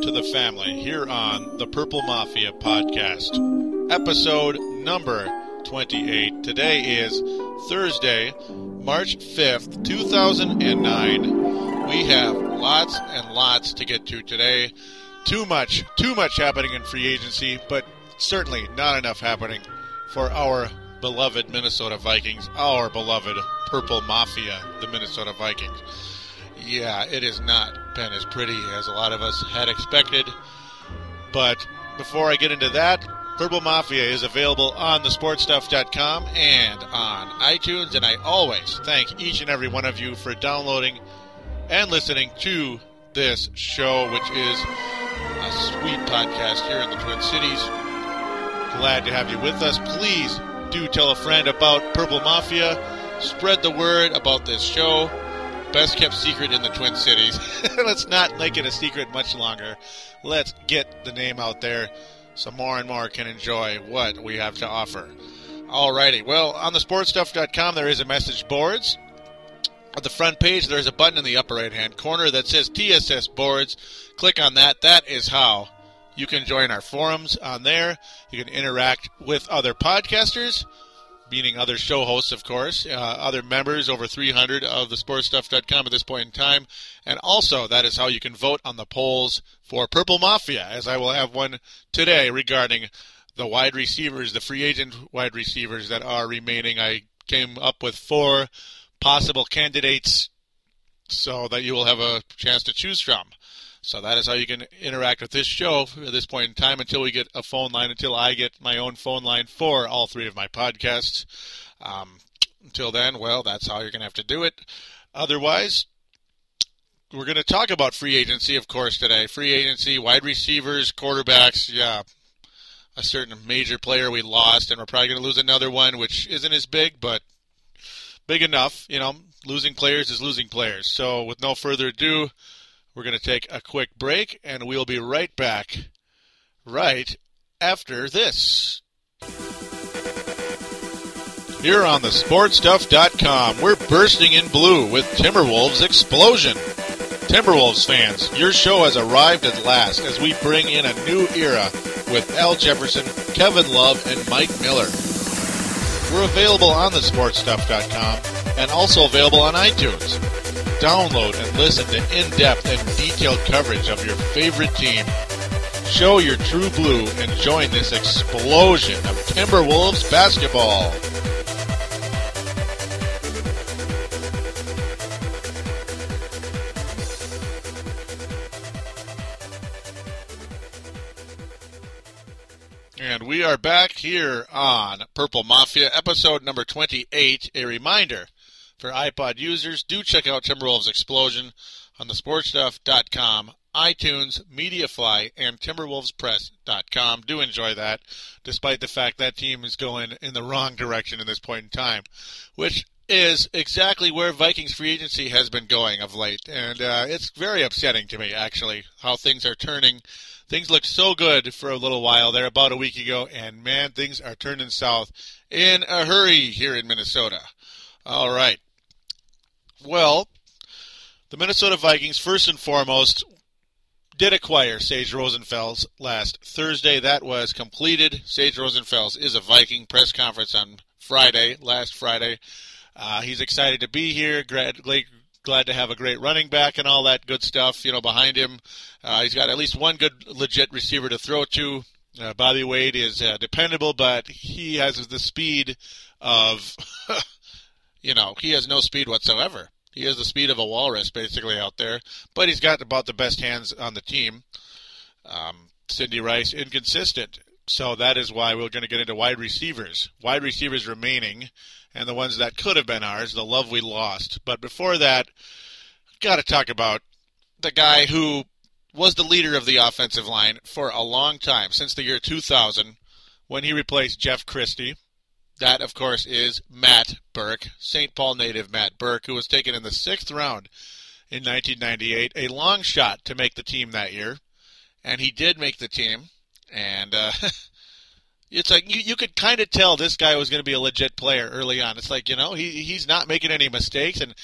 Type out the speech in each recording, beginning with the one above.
to the family here on the Purple Mafia podcast, episode number 28. Today is Thursday, March 5th, 2009. We have lots and lots to get to today. Too much, too much happening in free agency, but certainly not enough happening for our beloved Minnesota Vikings, our beloved Purple Mafia, the Minnesota Vikings. Yeah, it has not been as pretty as a lot of us had expected. But before I get into that, Purple Mafia is available on thesportstuff.com and on iTunes, and I always thank each and every one of you for downloading and listening to this show, which is a sweet podcast here in the Twin Cities. Glad to have you with us. Please do tell a friend about Purple Mafia. Spread the word about this show best kept secret in the Twin Cities. Let's not make it a secret much longer. Let's get the name out there so more and more can enjoy what we have to offer. Alrighty, well, on the sportstuff.com there is a message boards. At the front page there's a button in the upper right hand corner that says TSS boards. Click on that. That is how you can join our forums on there. You can interact with other podcasters meaning other show hosts, of course, uh, other members, over 300 of the sportstuff.com at this point in time. And also, that is how you can vote on the polls for Purple Mafia, as I will have one today regarding the wide receivers, the free agent wide receivers that are remaining. I came up with four possible candidates so that you will have a chance to choose from. So that is how you can interact with this show at this point in time until we get a phone line, until I get my own phone line for all three of my podcasts. Um, until then, well, that's how you're going to have to do it. Otherwise, we're going to talk about free agency, of course, today. Free agency, wide receivers, quarterbacks, yeah. A certain major player we lost, and we're probably going to lose another one, which isn't as big, but big enough. You know, losing players is losing players. So, with no further ado, we're going to take a quick break, and we'll be right back right after this. Here on the sportstuff.com, we're bursting in blue with Timberwolves Explosion. Timberwolves fans, your show has arrived at last as we bring in a new era with Al Jefferson, Kevin Love, and Mike Miller. We're available on the sportstuff.com and also available on iTunes. Download and listen to in-depth and detailed coverage of your favorite team. Show your true blue and join this explosion of Timberwolves basketball. And we are back here on Purple Mafia, episode number 28. A reminder for iPod users, do check out Timberwolves Explosion on the sportstuff.com, iTunes, Mediafly, and TimberwolvesPress.com. Do enjoy that, despite the fact that team is going in the wrong direction in this point in time, which is exactly where Vikings free agency has been going of late. And uh, it's very upsetting to me, actually, how things are turning. Things looked so good for a little while there, about a week ago, and man, things are turning south in a hurry here in Minnesota. All right. Well, the Minnesota Vikings, first and foremost, did acquire Sage Rosenfels last Thursday. That was completed. Sage Rosenfels is a Viking press conference on Friday, last Friday. Uh, he's excited to be here. Glad, glad to have a great running back and all that good stuff, you know, behind him. Uh, he's got at least one good, legit receiver to throw to. Uh, Bobby Wade is uh, dependable, but he has the speed of, you know, he has no speed whatsoever. He has the speed of a walrus, basically, out there. But he's got about the best hands on the team. Um, Sidney Rice, inconsistent. So that is why we're going to get into wide receivers. Wide receivers remaining, and the ones that could have been ours, the love we lost. But before that, got to talk about the guy who was the leader of the offensive line for a long time, since the year 2000, when he replaced Jeff Christie. That, of course, is Matt Birk, St. Paul native Matt Birk, who was taken in the sixth round in 1998, a long shot to make the team that year. And he did make the team. And uh, it's like you, you could kind of tell this guy was going to be a legit player early on. It's like, you know, he he's not making any mistakes. And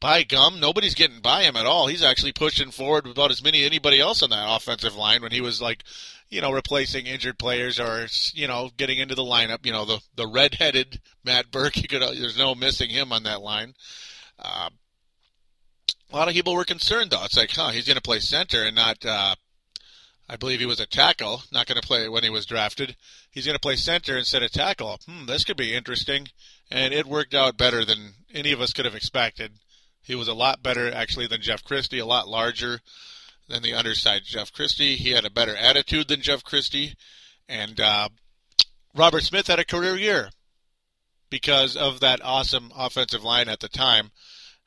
by gum, nobody's getting by him at all. He's actually pushing forward about as many anybody else on that offensive line when he was like, you know, replacing injured players or you know getting into the lineup. You know, the the redheaded Matt Birk. You could there's no missing him on that line. Uh, a lot of people were concerned though. It's like, huh, he's going to play center and not. Uh, I believe he was a tackle, not going to play when he was drafted. He's going to play center instead of tackle. Hmm, this could be interesting. And it worked out better than any of us could have expected. He was a lot better, actually, than Jeff Christie, a lot larger than the underside Jeff Christie. He had a better attitude than Jeff Christie. And uh, Robert Smith had a career year because of that awesome offensive line at the time.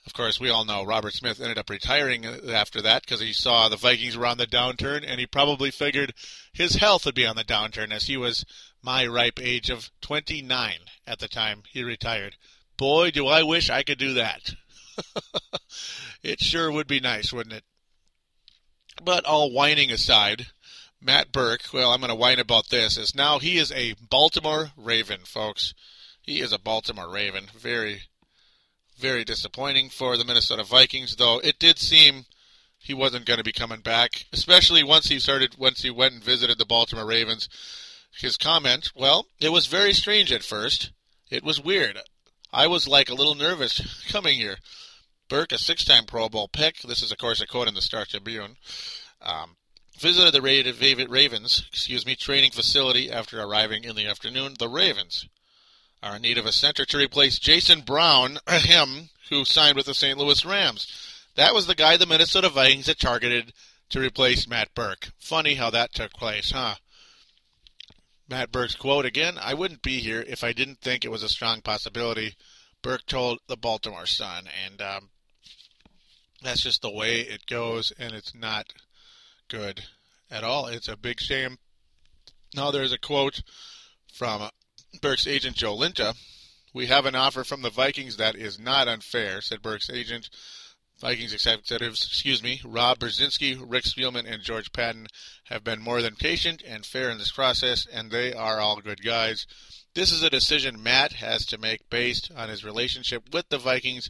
Of course, we all know Robert Smith ended up retiring after that because he saw the Vikings were on the downturn, and he probably figured his health would be on the downturn as he was my ripe age of 29 at the time he retired. Boy, do I wish I could do that. it sure would be nice, wouldn't it? But all whining aside, Matt Birk, well, I'm going to whine about this, is now he is a Baltimore Raven, folks. He is a Baltimore Raven. Very, very disappointing for the Minnesota Vikings, though it did seem he wasn't going to be coming back, especially once he started, once he went and visited the Baltimore Ravens. His comment, well, it was very strange at first. It was weird. I was like a little nervous coming here. Birk, a six-time Pro Bowl pick. This is, of course, a quote in the Star Tribune. Um, visited the Ravens, excuse me, training facility after arriving in the afternoon. The Ravens are in need of a center to replace Jason Brown, him who signed with the St. Louis Rams. That was the guy the Minnesota Vikings had targeted to replace Matt Birk. Funny how that took place, huh? Matt Birk's quote again I wouldn't be here if I didn't think it was a strong possibility. Birk told the Baltimore Sun, and um, that's just the way it goes, and it's not good at all. It's a big shame. Now there's a quote from Birk's agent Joe Linta. We have an offer from the Vikings that is not unfair, said Birk's agent. Vikings executives, excuse me, Rob Brzezinski, Rick Spielman, and George Paton have been more than patient and fair in this process, and they are all good guys. This is a decision Matt has to make based on his relationship with the Vikings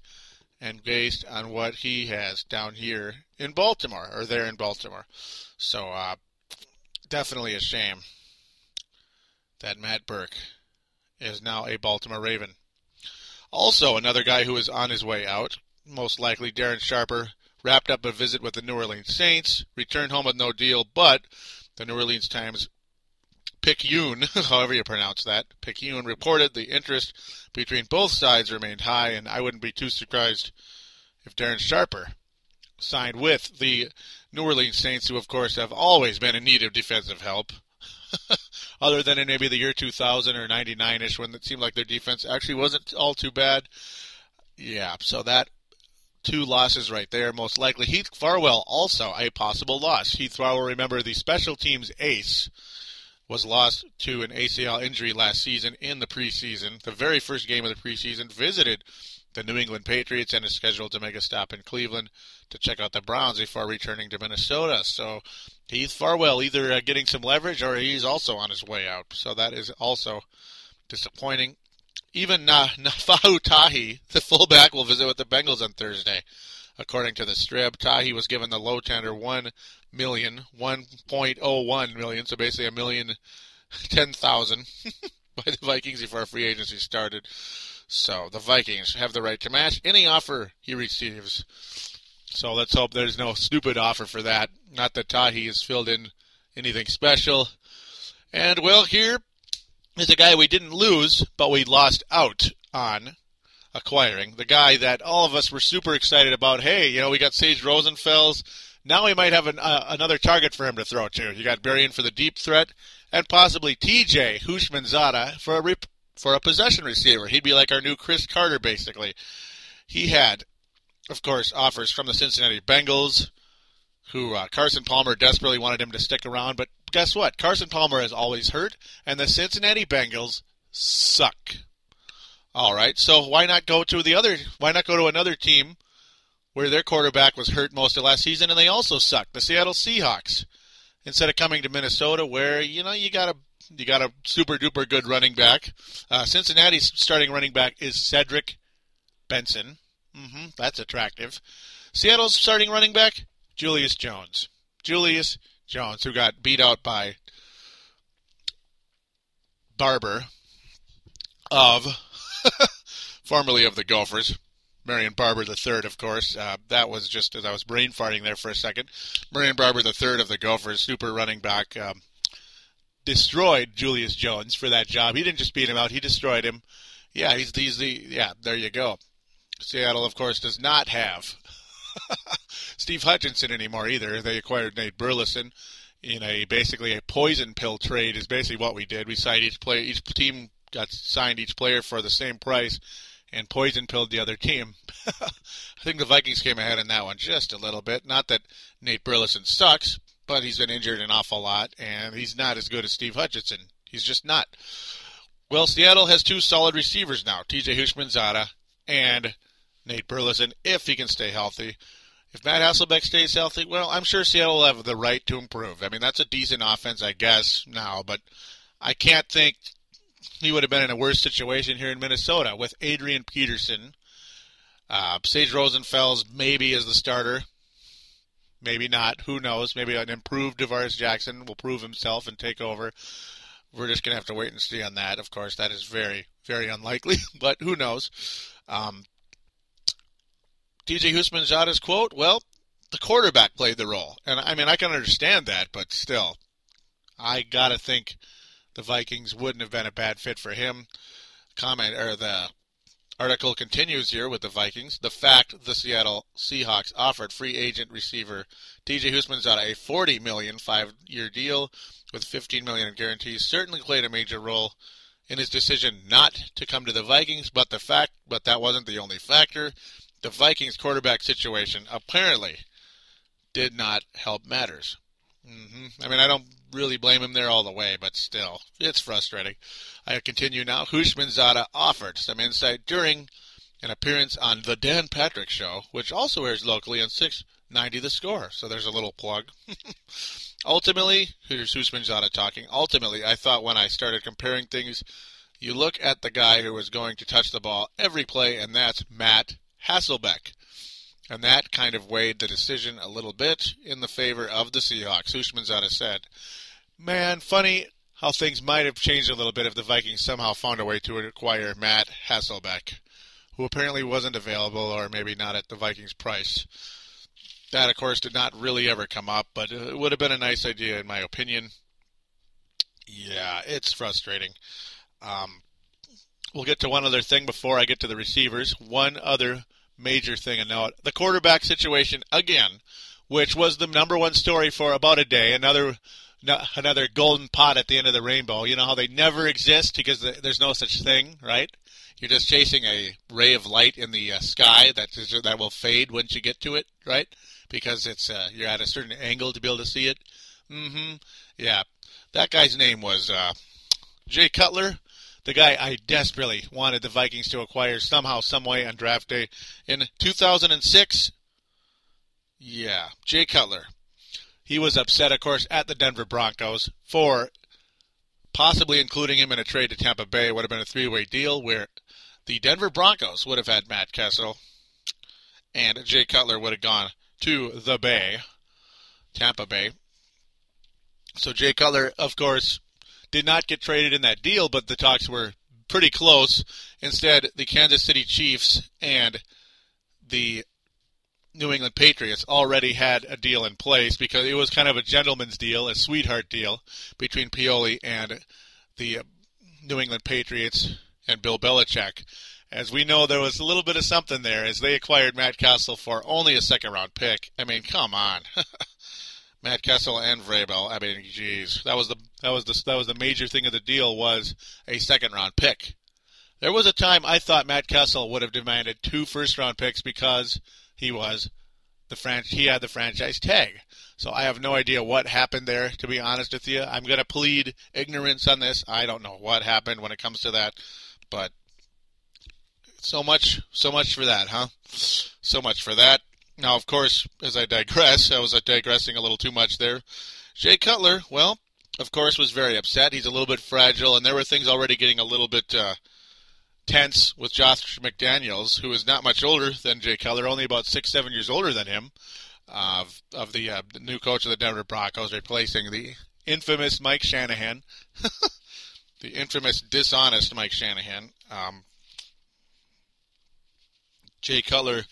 and based on what he has down here in Baltimore or there in Baltimore. So, uh, definitely a shame that Matt Birk is now a Baltimore Raven. Also, another guy who is on his way out, most likely Darren Sharper, wrapped up a visit with the New Orleans Saints, returned home with no deal, but the New Orleans Times Picayune, however you pronounce that, Picayune reported the interest between both sides remained high, and I wouldn't be too surprised if Darren Sharper signed with the New Orleans Saints, who of course have always been in need of defensive help. Other than in maybe the year 2000 or 99ish, when it seemed like their defense actually wasn't all too bad. Yeah, so that two losses right there, most likely. Heath Farwell also a possible loss. Heath Farwell, remember the special teams ace, was lost to an ACL injury last season in the preseason. The very first game of the preseason visited the New England Patriots and is scheduled to make a stop in Cleveland to check out the Browns before returning to Minnesota. So Heath Farwell either uh, getting some leverage or he's also on his way out. So that is also disappointing. Even Na- Naufahu Tahi, the fullback, will visit with the Bengals on Thursday. According to the strip, Tahi was given the low tender one million, one point oh one million, so basically a million ten thousand by the Vikings before free agency started. So the Vikings have the right to match any offer he receives. So let's hope there's no stupid offer for that. Not that Tahi has filled in anything special. And well, here is a guy we didn't lose, but we lost out on acquiring. The guy that all of us were super excited about. Hey, you know, we got Sage Rosenfels. Now we might have an, uh, another target for him to throw to. You got Berrian for the deep threat, and possibly TJ Houshmandzadeh for a rep- for a possession receiver. He'd be like our new Cris Carter, basically. He had, of course, offers from the Cincinnati Bengals, who uh, Carson Palmer desperately wanted him to stick around, but guess what? Carson Palmer is always hurt, and the Cincinnati Bengals suck. All right, so why not go to the other? Why not go to another team where their quarterback was hurt most of last season and they also suck? The Seattle Seahawks. Instead of coming to Minnesota, where you know you got a you got a super duper good running back. Uh, Cincinnati's starting running back is Cedric Benson. Mm-hmm, that's attractive. Seattle's starting running back Julius Jones. Julius Jones, who got beat out by Barber of formerly of the Gophers. Marion Barber III, of course. Uh, that was just as I was brain farting there for a second. Marion Barber III of the Gophers, super running back, um, destroyed Julius Jones for that job. He didn't just beat him out; he destroyed him. Yeah, he's, he's the yeah. There you go. Seattle, of course, does not have Steve Hutchinson anymore either. They acquired Nate Burleson in a basically a poison pill trade. Is basically what we did. We signed each player, each team got signed each player for the same price, and poison pilled the other team. I think the Vikings came ahead in that one just a little bit. Not that Nate Burleson sucks, but he's been injured an awful lot, and he's not as good as Steve Hutchinson. He's just not. Well, Seattle has two solid receivers now, T.J. Houshmandzadeh and Nate Burleson, if he can stay healthy. If Matt Hasselbeck stays healthy, well, I'm sure Seattle will have the right to improve. I mean, that's a decent offense, I guess, now, but I can't think he would have been in a worse situation here in Minnesota with Adrian Peterson. Uh, Sage Rosenfels maybe as the starter. Maybe not. Who knows? Maybe an improved Tarvaris Jackson will prove himself and take over. We're just going to have to wait and see on that. Of course, that is very, very unlikely, but who knows? Um, TJ Houshmandzadeh's quote, well, the quarterback played the role. And I mean, I can understand that, but still, I got to think the Vikings wouldn't have been a bad fit for him. Comment or the article continues here with the Vikings. The fact the Seattle Seahawks offered free agent receiver TJ Houshmandzadeh a 40 million five-year deal with 15 million in guarantees certainly played a major role in his decision not to come to the Vikings, but the fact but that wasn't the only factor the Vikings quarterback situation apparently did not help matters. Mm-hmm. I mean, I don't really blame him there all the way, but still, it's frustrating. I continue now. Houshmandzadeh offered some insight during an appearance on The Dan Patrick Show, which also airs locally on 690 The Score. So there's a little plug. Ultimately, here's Houshmandzadeh talking. Ultimately, I thought when I started comparing things, you look at the guy who was going to touch the ball every play, and that's Matt Hasselbeck. And that kind of weighed the decision a little bit in the favor of the Seahawks. Houshmandzadeh said, Man, funny how things might have changed a little bit if the Vikings somehow found a way to acquire Matt Hasselbeck, who apparently wasn't available or maybe not at the Vikings' price. That, of course, did not really ever come up, but it would have been a nice idea, in my opinion. Yeah, it's frustrating. Um, we'll get to one other thing before I get to the receivers. One other major thing to note the quarterback situation again, which was the number one story for about a day. Another another golden pot at the end of the rainbow. You know how they never exist because there's no such thing, right? You're just chasing a ray of light in the uh, sky that is, that will fade once you get to it, right? Because it's uh, you're at a certain angle to be able to see it. Mm-hmm. Yeah, that guy's name was uh, Jay Cutler the guy I desperately wanted the Vikings to acquire somehow, some way on draft day in 2006. Yeah, Jay Cutler. He was upset, of course, at the Denver Broncos for possibly including him in a trade to Tampa Bay. It would have been a three-way deal where the Denver Broncos would have had Matt Cassel, and Jay Cutler would have gone to the Bay, Tampa Bay. So Jay Cutler, of course, did not get traded in that deal, but the talks were pretty close. Instead, the Kansas City Chiefs and the New England Patriots already had a deal in place because it was kind of a gentleman's deal, a sweetheart deal between Pioli and the New England Patriots and Bill Belichick. As we know, there was a little bit of something there as they acquired Matt Cassel for only a second round pick. I mean, come on. Matt Cassel and Vrabel. I mean, geez, that was the that was the that was the major thing of the deal was a second round pick. There was a time I thought Matt Cassel would have demanded two first round picks because he was the fran- he had the franchise tag. So I have no idea what happened there. To be honest with you, I'm to plead ignorance on this. I don't know what happened when it comes to that, but so much, so much for that, huh? So much for that. Now, of course, as I digress, I was digressing a little too much there. Jay Cutler, well, of course, was very upset. He's a little bit fragile, and there were things already getting a little bit uh, tense with Josh McDaniels, who is not much older than Jay Cutler, only about six, seven years older than him, uh, of the, uh, the new coach of the Denver Broncos, replacing the infamous Mike Shanahan, the infamous dishonest Mike Shanahan. Um, Jay Cutler,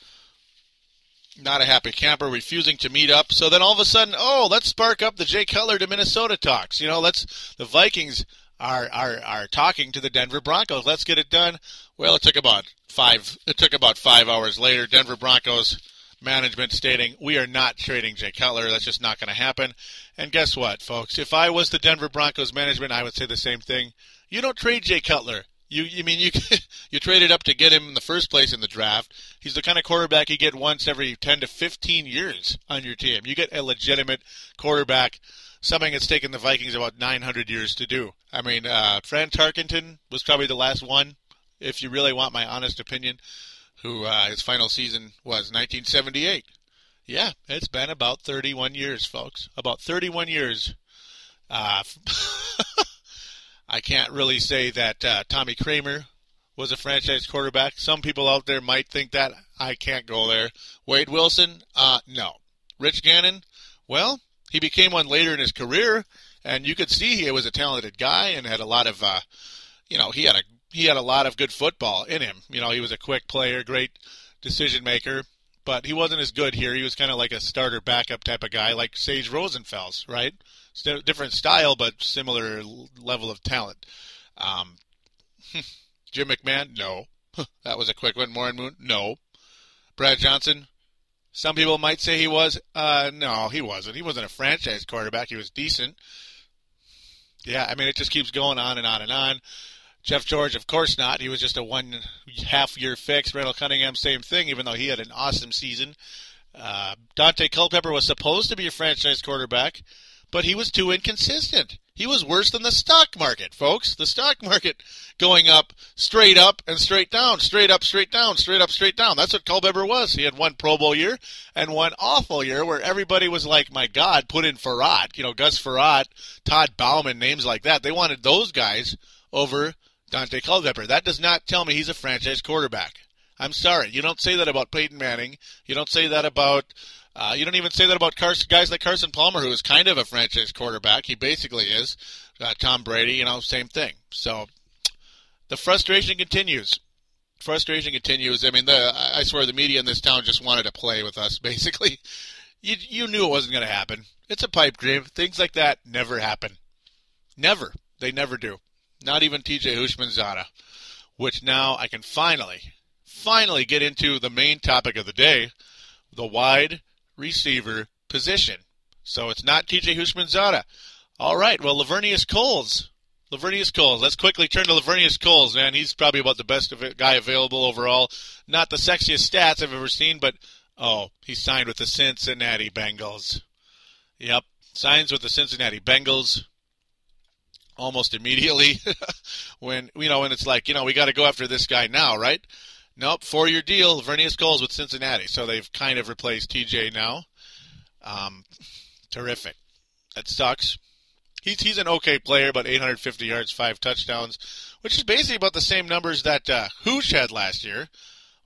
not a happy camper, refusing to meet up. So then all of a sudden, oh, let's spark up the Jay Cutler to Minnesota talks. You know, let's the Vikings are are are talking to the Denver Broncos. Let's get it done. Well, it took about five. It took about five hours later. Denver Broncos management stating we are not trading Jay Cutler. That's just not going to happen. And guess what, folks? If I was the Denver Broncos management, I would say the same thing. You don't trade Jay Cutler. You, you mean you you traded up to get him in the first place in the draft? He's the kind of quarterback you get once every ten to fifteen years on your team. You get a legitimate quarterback, something that's taken the Vikings about nine hundred years to do. I mean, uh, Fran Tarkenton was probably the last one, if you really want my honest opinion, who uh, his final season was 1978. Yeah, it's been about 31 years, folks. About 31 years. Uh, I can't really say that uh, Tommy Kramer was a franchise quarterback. Some people out there might think that. I can't go there. Wade Wilson? Uh, no. Rich Gannon? Well, he became one later in his career, and you could see he was a talented guy and had a lot of, uh, you know, he had a he had a lot of good football in him. You know, he was a quick player, great decision maker, but he wasn't as good here. He was kind of like a starter backup type of guy, like Sage Rosenfels, right? different style, but similar level of talent. Um, Jim McMahon, no. that was a quick one. Warren Moon, no. Brad Johnson, some people might say he was. Uh, no, he wasn't. He wasn't a franchise quarterback. He was decent. Yeah, I mean, it just keeps going on and on and on. Jeff George, of course not. He was just a one half year fix. Randall Cunningham, same thing, even though he had an awesome season. Uh, Daunte Culpepper was supposed to be a franchise quarterback but he was too inconsistent. He was worse than the stock market, folks. The stock market going up, straight up, and straight down, straight up, straight down, straight up, straight down. That's what Culpepper was. He had one Pro Bowl year and one awful year where everybody was like, my God, put in Frerotte. You know, Gus Frerotte, Todd Bouman, names like that. They wanted those guys over Daunte Culpepper. That does not tell me he's a franchise quarterback. I'm sorry. You don't say that about Peyton Manning. You don't say that about uh, you don't even say that about Carson, guys like Carson Palmer, who is kind of a franchise quarterback. He basically is. Uh, Tom Brady, you know, same thing. So the frustration continues. Frustration continues. I mean, the I swear the media in this town just wanted to play with us. Basically, you you knew it wasn't going to happen. It's a pipe dream. Things like that never happen. Never. They never do. Not even T.J. Houshmandzadeh. Which now I can finally, finally get into the main topic of the day: the wide receiver position. So it's not TJ Houshmandzadeh. All right, well, Laveranues Coles. Laveranues Coles. Let's quickly turn to Laveranues Coles, man. He's probably about the best guy available overall. Not the sexiest stats I've ever seen, but oh, he signed with the Cincinnati Bengals. Yep, signs with the Cincinnati Bengals almost immediately when you know when it's like you know we got to go after this guy now, right? Nope, four year deal. Vernius Coles with Cincinnati. So they've kind of replaced TJ now. Um, terrific. That sucks. He's, he's an okay player, but 850 yards, five touchdowns, which is basically about the same numbers that uh, Hoosh had last year.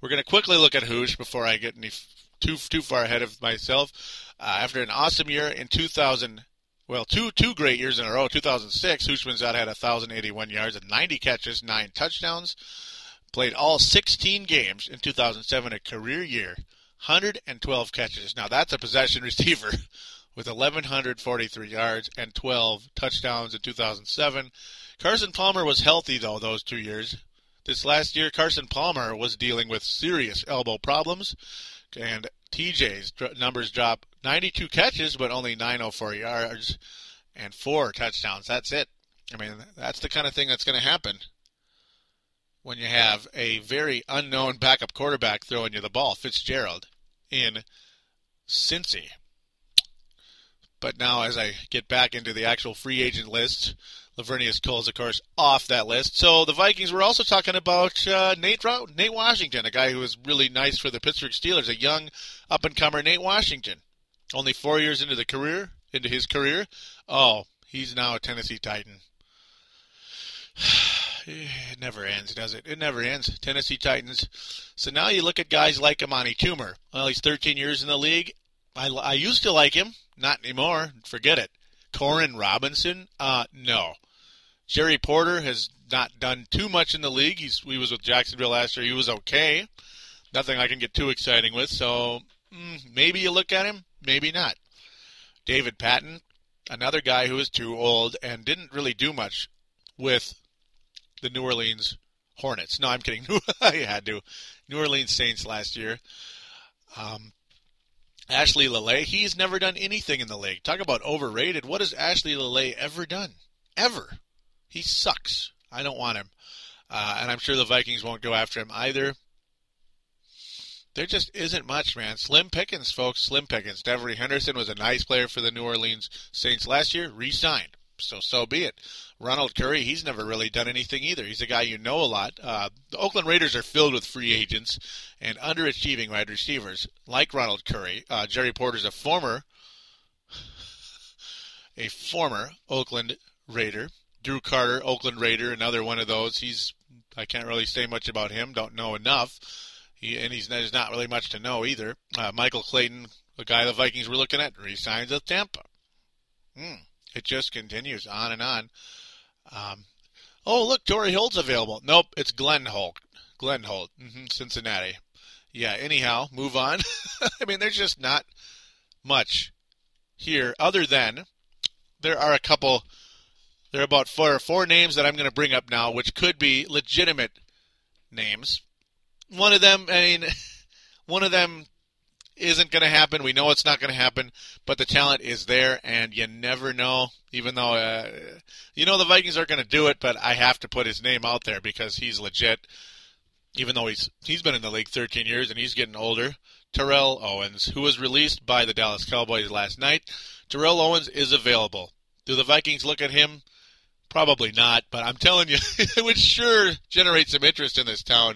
We're going to quickly look at Hoosh before I get any too too far ahead of myself. Uh, after an awesome year in 2000, well, two two great years in a row. 2006, Houshmandzadeh had 1,081 yards and 90 catches, nine touchdowns. Played all 16 games in 2007, a career year, 112 catches. Now that's a possession receiver with 1,143 yards and 12 touchdowns in 2007. Carson Palmer was healthy though those two years. This last year, Carson Palmer was dealing with serious elbow problems, and TJ's numbers drop 92 catches, but only 904 yards and four touchdowns. That's it. I mean, that's the kind of thing that's going to happen when you have a very unknown backup quarterback throwing you the ball, Fitzgerald, in Cincy. But now, as I get back into the actual free agent list, Laveranues Coles, of course, off that list. So the Vikings were also talking about uh, Nate Nate Washington, a guy who was really nice for the Pittsburgh Steelers, a young up and comer Nate Washington. Only four years into the career, into his career. Oh, he's now a Tennessee Titan. It never ends, does it? It never ends. Tennessee Titans. So now you look at guys like Amani Toomer. Well, he's 13 years in the league. I, I used to like him. Not anymore. Forget it. Koren Robinson? Uh, no. Jerry Porter has not done too much in the league. He's he was with Jacksonville last year. He was okay. Nothing I can get too exciting with. So mm, maybe you look at him, maybe not. David Patton, another guy who is too old and didn't really do much with the New Orleans Hornets. No, I'm kidding. I had to. New Orleans Saints last year. Um, Ashley Lelie, he's never done anything in the league. Talk about overrated. What has Ashley Lelie ever done? Ever. He sucks. I don't want him. Uh, and I'm sure the Vikings won't go after him either. There just isn't much, man. Slim Pickens, folks. Slim Pickens. Devery Henderson was a nice player for the New Orleans Saints last year. Re-signed. So so be it. Ronald Curry, he's never really done anything either. He's a guy you know a lot. Uh, the Oakland Raiders are filled with free agents and underachieving wide receivers like Ronald Curry. Uh, Jerry Porter's a former, a former Oakland Raider. Drew Carter, Oakland Raider, another one of those. He's I can't really say much about him. Don't know enough. He, and he's there's not really much to know either. Uh, Michael Clayton, the guy the Vikings were looking at, resigns with Tampa. Hmm. It just continues on and on. Um, oh, look, Torry Holt's available. Nope, it's Glenn Holt. Glenn Holt, mm-hmm, Cincinnati. Yeah, anyhow, move on. I mean, there's just not much here other than there are a couple, there are about four, four names that I'm going to bring up now, which could be legitimate names. One of them, I mean, one of them isn't going to happen. We know it's not going to happen, but the talent is there, and you never know. Even though uh, you know the Vikings are going to do it, but I have to put his name out there because he's legit. Even though he's he's been in the league 13 years and he's getting older. Terrell Owens, who was released by the Dallas Cowboys last night. Terrell Owens is available. Do the Vikings look at him? Probably not, but I'm telling you, it would sure generate some interest in this town.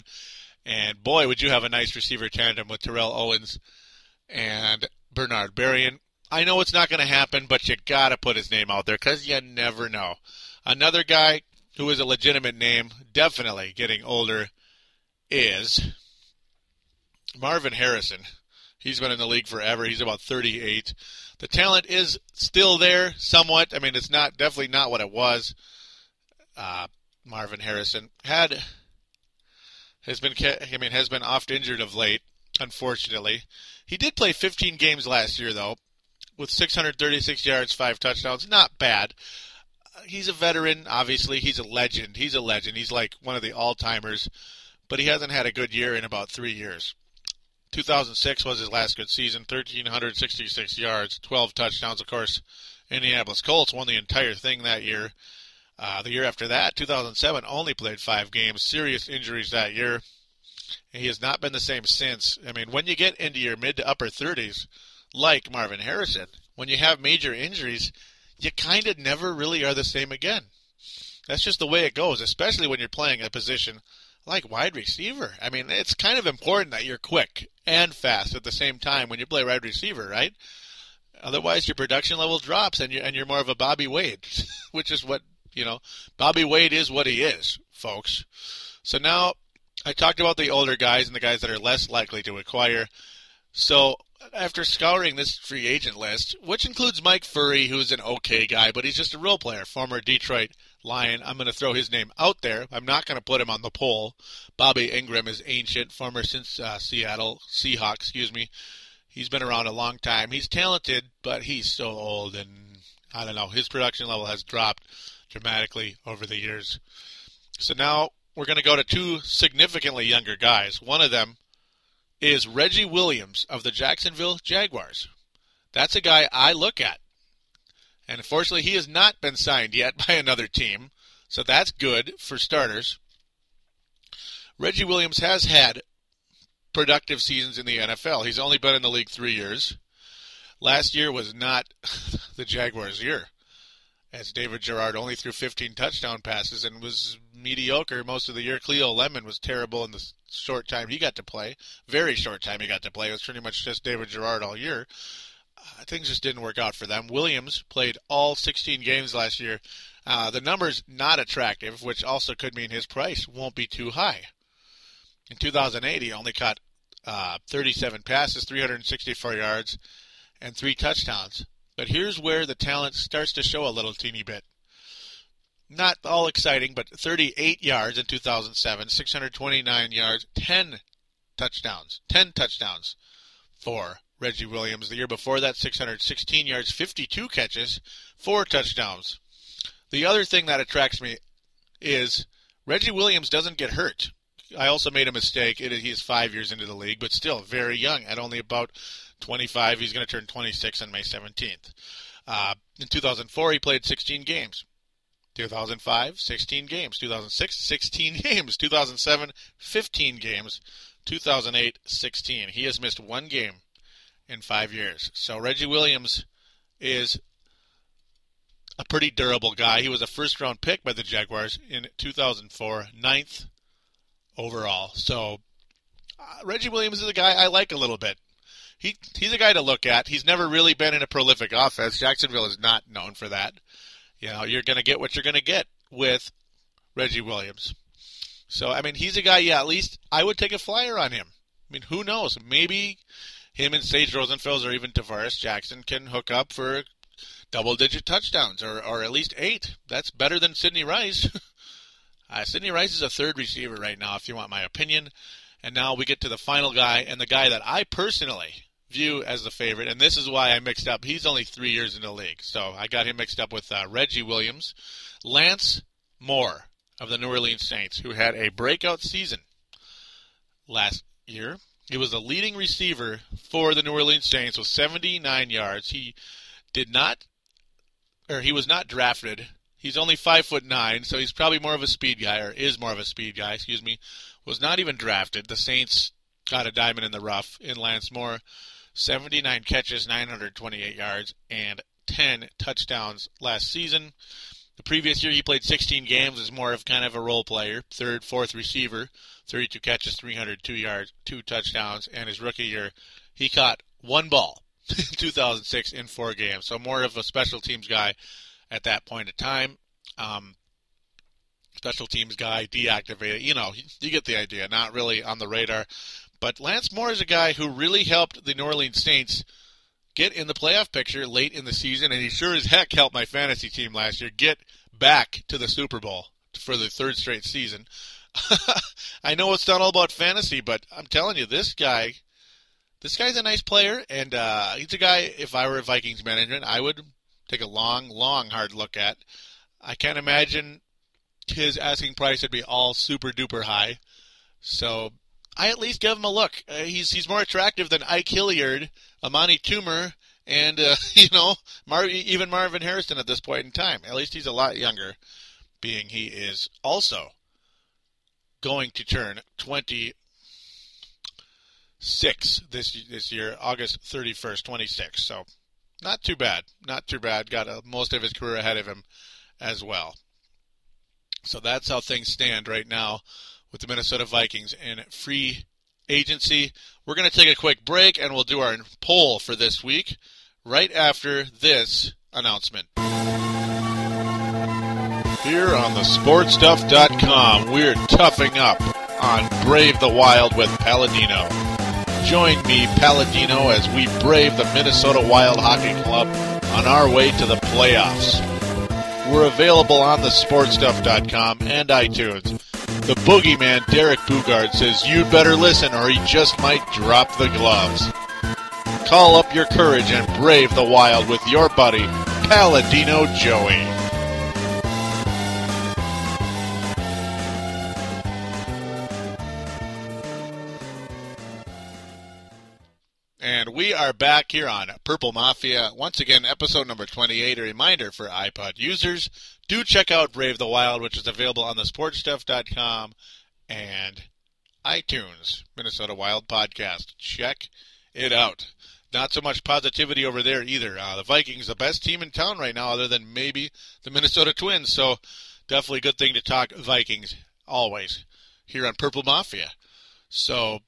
And boy, would you have a nice receiver tandem with Terrell Owens and Bernard Berrian. I know it's not going to happen, but you got to put his name out there because you never know. Another guy who is a legitimate name, definitely getting older, is Marvin Harrison. He's been in the league forever. He's about 38. The talent is still there somewhat. I mean, it's not definitely not what it was. Uh, Marvin Harrison had has been I mean has been oft injured of late, unfortunately. He did play 15 games last year, though, with 636 yards, five touchdowns. Not bad. He's a veteran, obviously. He's a legend. He's a legend. He's like one of the all timers, but he hasn't had a good year in about three years. 2006 was his last good season 1,366 yards, 12 touchdowns. Of course, Indianapolis Colts won the entire thing that year. Uh, the year after that, 2007, only played five games. Serious injuries that year. He has not been the same since. I mean, when you get into your mid to upper 30s, like Marvin Harrison, when you have major injuries, you kind of never really are the same again. That's just the way it goes, especially when you're playing a position like wide receiver. I mean, it's kind of important that you're quick and fast at the same time when you play wide receiver, right? Otherwise, your production level drops, and you're and you're more of a Bobby Wade, which is what you know. Bobby Wade is what he is, folks. So now I talked about the older guys and the guys that are less likely to acquire. So after scouring this free agent list, which includes Mike Furrey, who's an okay guy, but he's just a role player, former Detroit Lion. I'm going to throw his name out there. I'm not going to put him on the poll. Bobby Engram is ancient, former since uh, Seattle Seahawks, excuse me. He's been around a long time. He's talented, but he's so old, and I don't know. His production level has dropped dramatically over the years. So now we're going to go to two significantly younger guys. One of them is Reggie Williams of the Jacksonville Jaguars. That's a guy I look at. And unfortunately, he has not been signed yet by another team. So that's good for starters. Reggie Williams has had productive seasons in the NFL. He's only been in the league three years. Last year was not the Jaguars' year, as David Garrard only threw 15 touchdown passes and was mediocre most of the year. Cleo Lemon was terrible in the short time he got to play. Very short time he got to play. It was pretty much just David Garrard all year. Things just didn't work out for them. Williams played all 16 games last year. Uh, the number's not attractive, which also could mean his price won't be too high. In 2008, he only caught uh, 37 passes, 364 yards, and three touchdowns. But here's where the talent starts to show a little teeny bit not all exciting, but 38 yards in 2007, 629 yards, 10 touchdowns, 10 touchdowns for Reggie Williams. The year before that, 616 yards, 52 catches, 4 touchdowns. The other thing that attracts me is Reggie Williams doesn't get hurt. I also made a mistake. It, he's five years into the league, but still very young. At only about 25, he's going to turn 26 on May 17th. Uh, in 2004, he played 16 games. 2005, 16 games. 2006, 16 games. 2007, 15 games. 2008, 16. He has missed one game in five years. So Reggie Williams is a pretty durable guy. He was a first round pick by the Jaguars in 2004, ninth overall. So uh, Reggie Williams is a guy I like a little bit. He he's a guy to look at. He's never really been in a prolific offense. Jacksonville is not known for that. You know, you're going to get what you're going to get with Reggie Williams. So, I mean, he's a guy, yeah, at least I would take a flyer on him. I mean, who knows? Maybe him and Sage Rosenfels or even Tarvaris Jackson can hook up for double digit touchdowns or, or at least eight. That's better than Sidney Rice. uh, Sidney Rice is a third receiver right now, if you want my opinion. And now we get to the final guy, and the guy that I personally view as the favorite, and this is why I mixed up. He's only three years in the league, so I got him mixed up with uh, Reggie Williams, Lance Moore of the New Orleans Saints, who had a breakout season last year. He was the leading receiver for the New Orleans Saints with 79 yards. He did not, or he was not drafted. He's only five foot nine, so he's probably more of a speed guy, or is more of a speed guy. Excuse me. Was not even drafted. The Saints got a diamond in the rough in Lance Moore. 79 catches, 928 yards, and 10 touchdowns last season. The previous year, he played 16 games as more of kind of a role player, third, fourth receiver, 32 catches, 302 yards, two touchdowns, and his rookie year, he caught one ball in 2006 in four games. So more of a special teams guy at that point in time. Um, special teams guy, deactivated. You know, you get the idea. Not really on the radar. But Lance Moore is a guy who really helped the New Orleans Saints get in the playoff picture late in the season, and he sure as heck helped my fantasy team last year get back to the Super Bowl for the third straight season. I know it's not all about fantasy, but I'm telling you, this guy, this guy's a nice player, and uh, he's a guy. If I were a Vikings management, I would take a long, long, hard look at. I can't imagine his asking price would be all super duper high. So I at least give him a look. Uh, he's he's more attractive than Ike Hilliard, Amani Toomer, and uh, you know Mar- even Marvin Harrison at this point in time. At least he's a lot younger, being he is also going to turn 26 this this year, August 31st, 26. So not too bad, not too bad. Got a, most of his career ahead of him as well. So that's how things stand right now with the Minnesota Vikings in free agency. We're going to take a quick break and we'll do our poll for this week right after this announcement. Here on the sportstuff.com, we're toughing up on Brave the Wild with Paladino. Join me, Paladino, as we brave the Minnesota Wild Hockey Club on our way to the playoffs. We're available on the sportstuff.com and iTunes. The boogeyman Derek Boogaard says you'd better listen or he just might drop the gloves. Call up your courage and brave the wild with your buddy, Paladino Joey. We are back here on Purple Mafia. Once again, episode number 28. A reminder for iPod users do check out Brave the Wild, which is available on the sportstuff.com and iTunes. Minnesota Wild Podcast. Check it out. Not so much positivity over there either. Uh, the Vikings, the best team in town right now, other than maybe the Minnesota Twins. So definitely a good thing to talk Vikings always here on Purple Mafia. So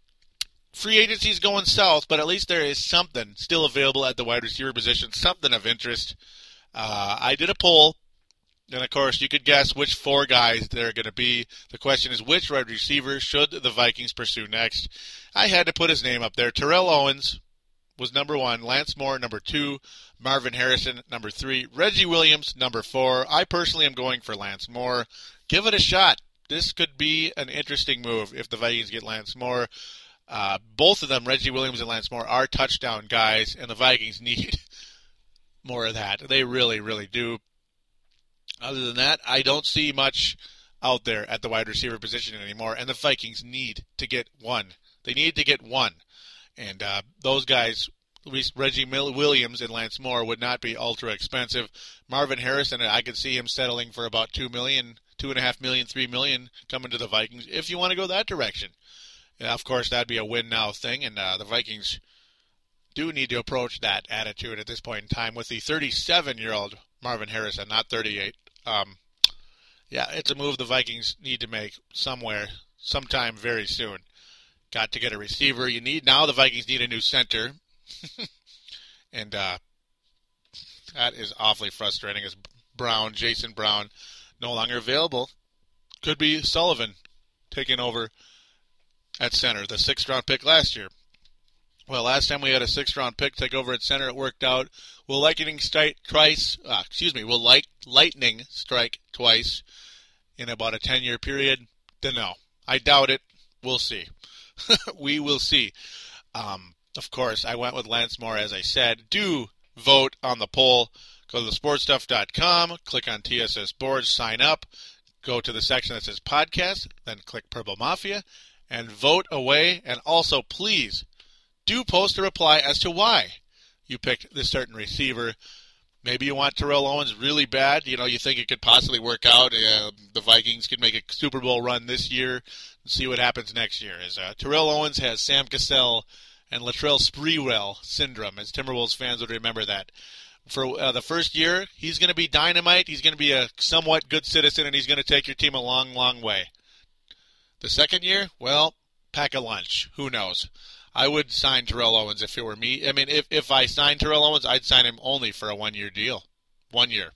free agency is going south, but at least there is something still available at the wide receiver position, something of interest. Uh, I did a poll, and of course, you could guess which four guys there are going to be. The question is, which wide receiver should the Vikings pursue next? I had to put his name up there. Terrell Owens was number one, Lance Moore number two, Marvin Harrison number three, Reggie Williams number four. I personally am going for Lance Moore. Give it a shot. This could be an interesting move if the Vikings get Lance Moore. Uh, both of them, Reggie Williams and Lance Moore, are touchdown guys, and the Vikings need more of that. They really, really do. Other than that, I don't see much out there at the wide receiver position anymore, and the Vikings need to get one. They need to get one, and uh, those guys, Reggie Williams and Lance Moore, would not be ultra expensive. Marvin Harrison, I could see him settling for about two million, two and a half million, three million coming to the Vikings if you want to go that direction. Yeah, of course, that'd be a win now thing, and uh, the Vikings do need to approach that attitude at this point in time with the 37 year old Marvin Harrison, not 38. Um, yeah, it's a move the Vikings need to make somewhere, sometime very soon. Got to get a receiver. You need now. The Vikings need a new center, and uh, that is awfully frustrating. As Brown, Jason Brown, no longer available, could be Sullivan taking over at center, the sixth round pick last year. Well, last time we had a sixth round pick take over at center, it worked out. Will lightning strike twice? Uh, excuse me. Will light, lightning strike twice in about a ten year period? Then no, I doubt it. We'll see. we will see. Um, of course, I went with Lance Moore, as I said. Do vote on the poll. Go to thesportstuff.com, click on TSS Boards, sign up, go to the section that says podcast, then click Purple Mafia, and vote away. And also, please do post a reply as to why you picked this certain receiver. Maybe you want Terrell Owens really bad. You know, you think it could possibly work out. Uh, the Vikings could make a Super Bowl run this year and see what happens next year. As uh, Terrell Owens has Sam Cassell and Latrell Sprewell syndrome, as Timberwolves fans would remember that. For uh, the first year, he's going to be dynamite. He's going to be a somewhat good citizen, and he's going to take your team a long, long way. The second year, well, pack a lunch. Who knows? I would sign Terrell Owens if it were me. I mean, if, if I signed Terrell Owens, I'd sign him only for a one year deal. One year.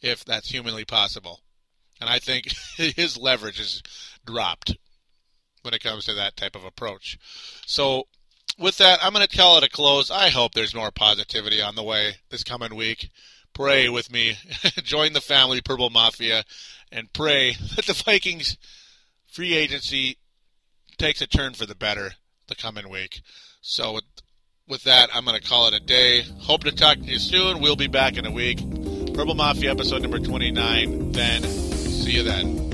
If that's humanly possible. And I think his leverage is dropped when it comes to that type of approach. So, with that, I'm going to call it a close. I hope there's more positivity on the way this coming week. Pray with me. Join the family, Purple Mafia, and pray that the Vikings free agency takes a turn for the better the coming week. So with, with that, I'm going to call it a day. Hope to talk to you soon. We'll be back in a week. Purple Mafia episode number 29. Then see you then.